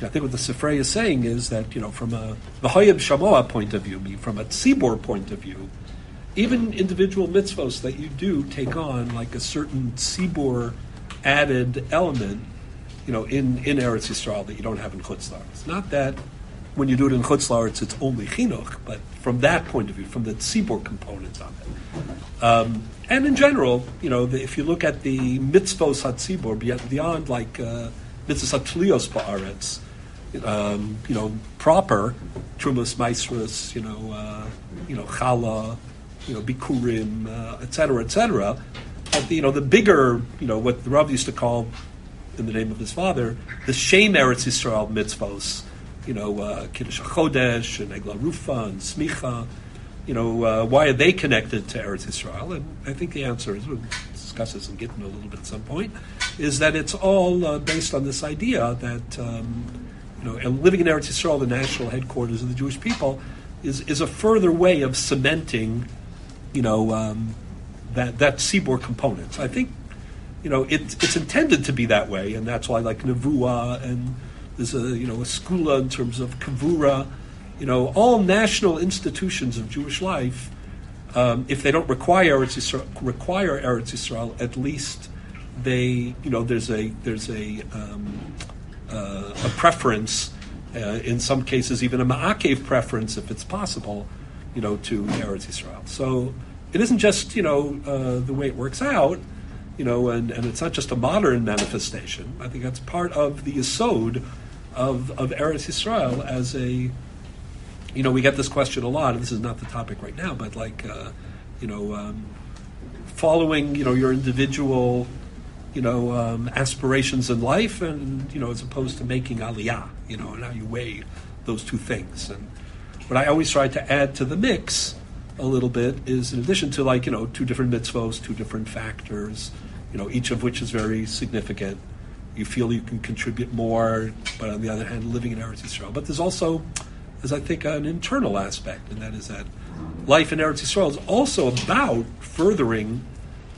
I think what the Sifrei is saying is that you know, from a Vahayim Shemoah point of view, from a tzibor point of view, even individual mitzvos that you do take on like a certain tzibor added element you know, in, in Eretz Yisrael that you don't have in Chutz It's not that when you do it in Chutz it's only chinuch, but from that point of view, from the tzibur component of it. Um, and in general, you know, the, if you look at the mitzvos hatzibur beyond, beyond like uh, mitzvos hatlios ba'aretz, um, you know, proper trumas maestras, you know, uh, you know, chala, you know, bikurim, uh, et cetera, et cetera. But, you know, the bigger, you know, what the Rav used to call in the name of his father, the Shem Eretz Yisrael mitzvos, you know, uh, Kiddush Chodesh and Egla Rufa and Smicha, you know, uh, why are they connected to Eretz Yisrael? And I think the answer is, we'll discuss this and get into a little bit at some point, is that it's all uh, based on this idea that, um, you know, and living in Eretz Yisrael, the national headquarters of the Jewish people, is, is a further way of cementing, you know, um, that, that tzibur component. I think you know, it, it's intended to be that way, and that's why like Nevuah and there's a you know a skula in terms of kavura, you know, all national institutions of Jewish life, um, if they don't require Eretz Yisrael, require Eretz Yisrael, at least they you know there's a there's a um, uh, a preference, uh, in some cases even a ma'akev preference if it's possible, you know, to Eretz Yisrael. So it isn't just you know uh, the way it works out you know, and, and it's not just a modern manifestation. I think that's part of the Yisod of, of Eretz Yisrael as a, you know, we get this question a lot, and this is not the topic right now, but like, uh, you know, um, following, you know, your individual, you know, um, aspirations in life, and you know, as opposed to making aliyah, you know, and how you weigh those two things. And what I always try to add to the mix a little bit is in addition to like you know two different mitzvos, two different factors, you know each of which is very significant. You feel you can contribute more, but on the other hand, living in Eretz Yisrael. But there's also, as I think, an internal aspect, and that is that life in Eretz Yisrael is also about furthering,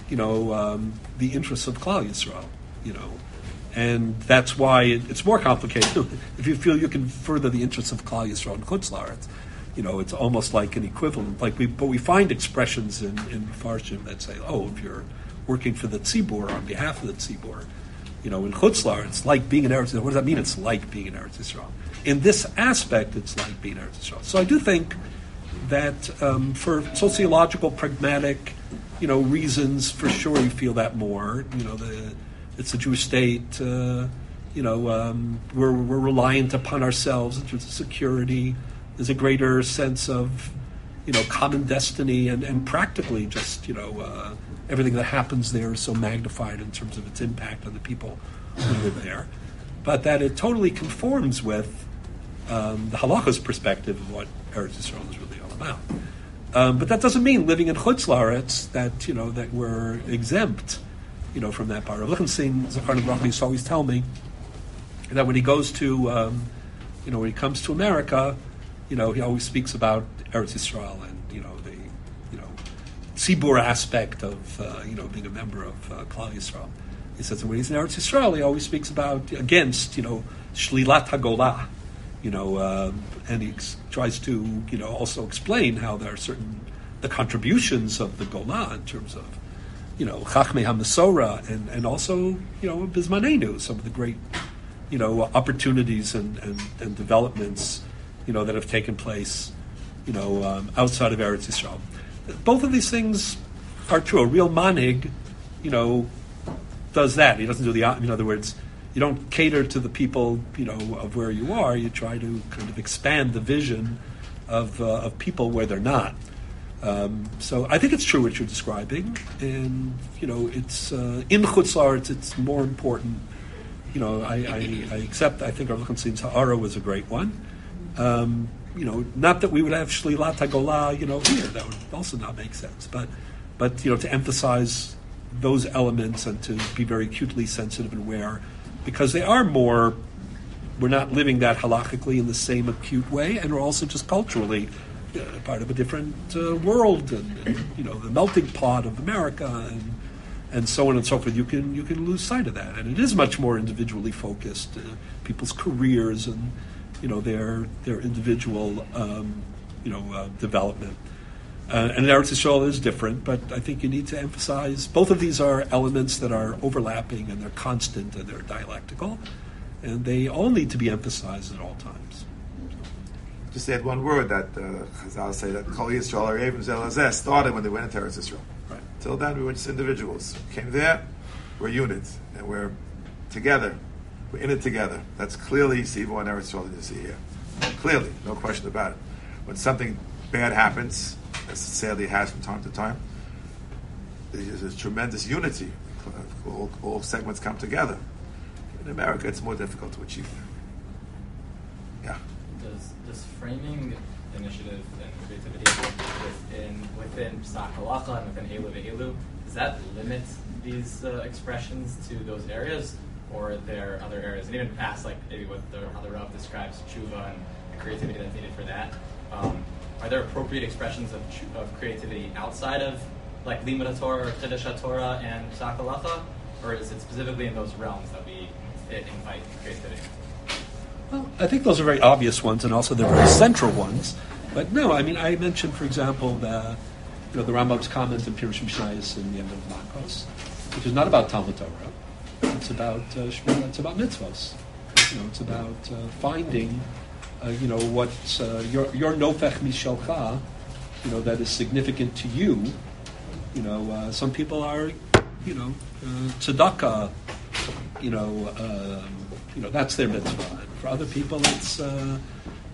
you know, um, the interests of Klal Yisrael, you know, and that's why it, it's more complicated. if you feel you can further the interests of Klal Yisrael and Chutz you know, it's almost like an equivalent. Like we, but we find expressions in in Farshim that say, "Oh, if you're working for the tzibur on behalf of the tzibur, you know, in Chutzlar, it's like being in Eretz. What does that mean? It's like being in Eretz Yisrael. In this aspect, it's like being in Eretz Yisrael. So I do think that um, for sociological, pragmatic, you know, reasons, for sure you feel that more. You know, the it's a Jewish state. Uh, you know, um, we're, we're reliant upon ourselves in terms of security. There's a greater sense of, you know, common destiny and, and practically just, you know, uh, everything that happens there is so magnified in terms of its impact on the people who live there. But that it totally conforms with um, the halakha's perspective of what Eretz Yisrael is really all about. Um, but that doesn't mean living in Chutz that, you know, that we're exempt you know, from that part. Rav Lichtenstein, Zacharna Baruch used to always tell me that when he goes to, um, you know, when he comes to America, you know, he always speaks about Eretz Yisrael and, you know, the, you know, Tzibur aspect of, uh, you know, being a member of uh, Klal Yisrael. He says when he's in Eretz Yisrael, he always speaks about, against, you know, Shlilat HaGolah, you know, um, and he ex- tries to, you know, also explain how there are certain, the contributions of the Golah in terms of, you know, Chachmei HaMasora, and, and also, you know, Bismanenu, some of the great, you know, opportunities and, and, and developments, you know, that have taken place, you know, um, outside of Eretz Yisrael. Both of these things are true. A real manig, you know, does that. He doesn't do the, in other words, you don't cater to the people, you know, of where you are. You try to kind of expand the vision of, uh, of people where they're not. Um, so I think it's true what you're describing, and you know, it's uh, in chutzlar. It's, more important. You know, I, I, I accept. I think Rav Lichtenstein's Ha'ara was a great one. Um, you know, not that we would have Shlilat HaGolah, you know, here. That would also not make sense. But, but you know, to emphasize those elements and to be very acutely sensitive and aware, because they are more. We're not living that halachically in the same acute way, and we're also just culturally part of a different uh, world, and, and, you know the melting pot of America, and and so on and so forth. You can you can lose sight of that, and it is much more individually focused. Uh, people's careers and you know their their individual um, you know uh, development. Uh, and Eretz Yisrael is different, but I think you need to emphasize both of these are elements that are overlapping and they're constant and they're dialectical, and they all need to be emphasized at all times just add one word that uh, Chazal say that Kol Yisrael Arevim Zelazeh started when they went into Eretz Yisrael. Right. Till then, we were just individuals. Came there, we're units, and we're together. We're in it together. That's clearly Sivo and Eretz Yisrael that you see here. Clearly, no question about it. When something bad happens, as sadly it has from time to time, there's a tremendous unity. All, all segments come together. In America, it's more difficult to achieve. Yeah this framing initiative and creativity within within Psak Halacha and within Elu Ve'elu, does that limit these uh, expressions to those areas, or are there other areas? And even past, like maybe what the, how the Rav describes tshuva and the creativity that's needed for that, um, are there appropriate expressions of, of creativity outside of like Limud Torah or Chiddush Torah and Psak Halacha, or is it specifically in those realms that we invite creativity? Well, I think those are very obvious ones, and also they're very central ones. But no, I mean, I mentioned, for example, the you know the Rambam's comment in Pirush Mishnayos in the end of Makos, which is not about Talmud Torah. It's about uh, It's about mitzvos. You know, it's about uh, finding, uh, you know, what uh, your your nofech mishalcha, you know, that is significant to you. You know, uh, some people are, you know, uh, tzedakah, you know. Um, you know, that's their mitzvah. And for other people, it's, uh,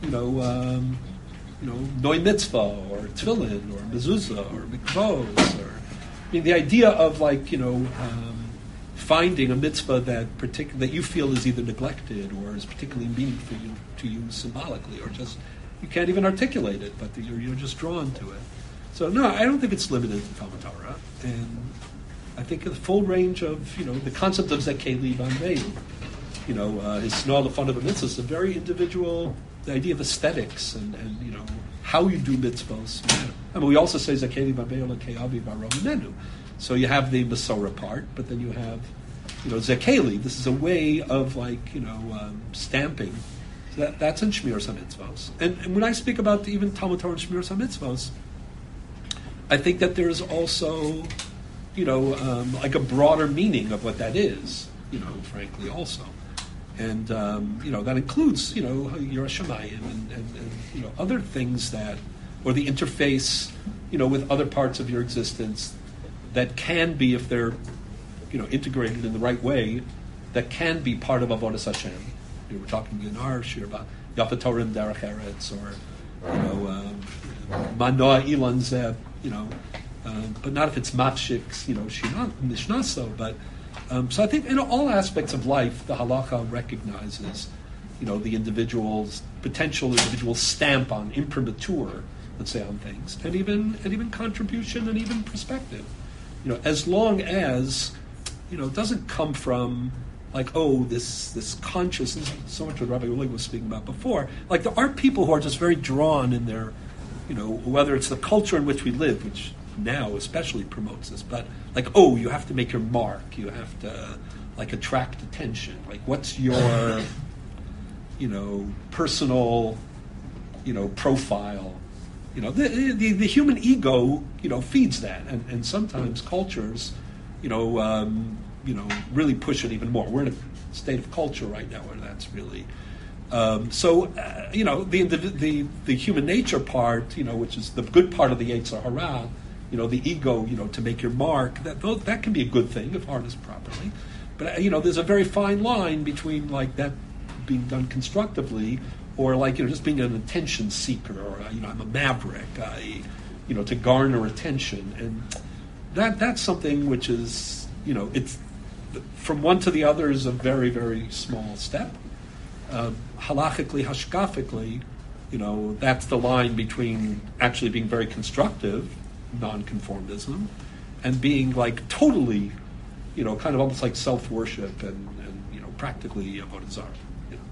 you know, um, you know, mitzvah or tefillin or mezuzah or mikvos or, I mean, the idea of like, you know, um, finding a mitzvah that partic- that you feel is either neglected or is particularly meaningful you, to you symbolically or just you can't even articulate it, but you're, you're just drawn to it. So no, I don't think it's limited to Talmud Torah, and I think the full range of you know the concept of zekei liban you know, uh, his the fun of a mitzvah is a very individual, the idea of aesthetics and, and you know, how you do mitzvahs. I mean, we also say Zakeli Babeo Keavi Menu. So you have the Masorah part, but then you have, you know, zekeli. This is a way of like you know um, stamping. So that, that's in Shmiras HaMitzvos. And, and when I speak about even Talmud Torah and Shmiras HaMitzvos, I think that there is also, you know, um, like a broader meaning of what that is, you know, frankly, also. And, um, you know, that includes, you know, your Shemayim and, and, and, you know, other things that, or the interface, you know, with other parts of your existence that can be, if they're, you know, integrated in the right way, that can be part of Avodas Hashem. You know, we're talking in our shir about Yafatorim Derech Eretz, or, you know, um, Manoa Elon Zeb, you know, um, but not if it's Mafshik, you know, Shina- Mishnaso. But um, so I think in all aspects of life, the halacha recognizes, you know, the individual's potential individual stamp on imprimatur, let's say, on things, and even and even contribution and even perspective. You know, as long as you know, it doesn't come from like, oh, this this conscious. So much what Rabbi Willig was speaking about before. Like there are people who are just very drawn in their, you know, whether it's the culture in which we live, which now especially promotes this, but like, oh, you have to make your mark. You have to like attract attention. Like, what's your, you know, personal, you know, profile? You know, the, the, the human ego, you know, feeds that, and, and sometimes cultures, you know, um, you know, really push it even more. We're in a state of culture right now where that's really. Um, so, uh, you know, the, the the the human nature part, you know, which is the good part of the Yetzer Hara, you know, the ego, you know, to make your mark. That that can be a good thing if harnessed properly. But uh, you know, there's a very fine line between like that being done constructively, or like you know, just being an attention seeker, or uh, you know, I'm a maverick, I, you know, to garner attention, and that that's something which is you know, it's from one to the other is a very very small step. Uh, halachically, hashkafically, you know, that's the line between actually being very constructive, nonconformism, and being like totally, you know, kind of almost like self worship and, and you know practically avodah zarah. You know.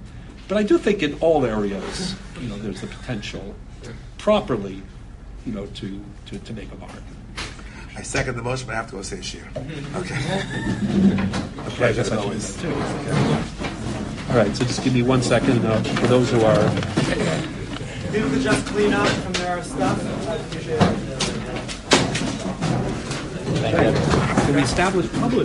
But I do think in all areas, you know, there's the potential properly, you know, to, to, to make a mark. I second the motion, but I have to go say shir. Okay. A pleasure guess as always. do it. All right, so just give me one second uh, for those who are. If you could just clean up from their stuff, I appreciate it. Can we establish public?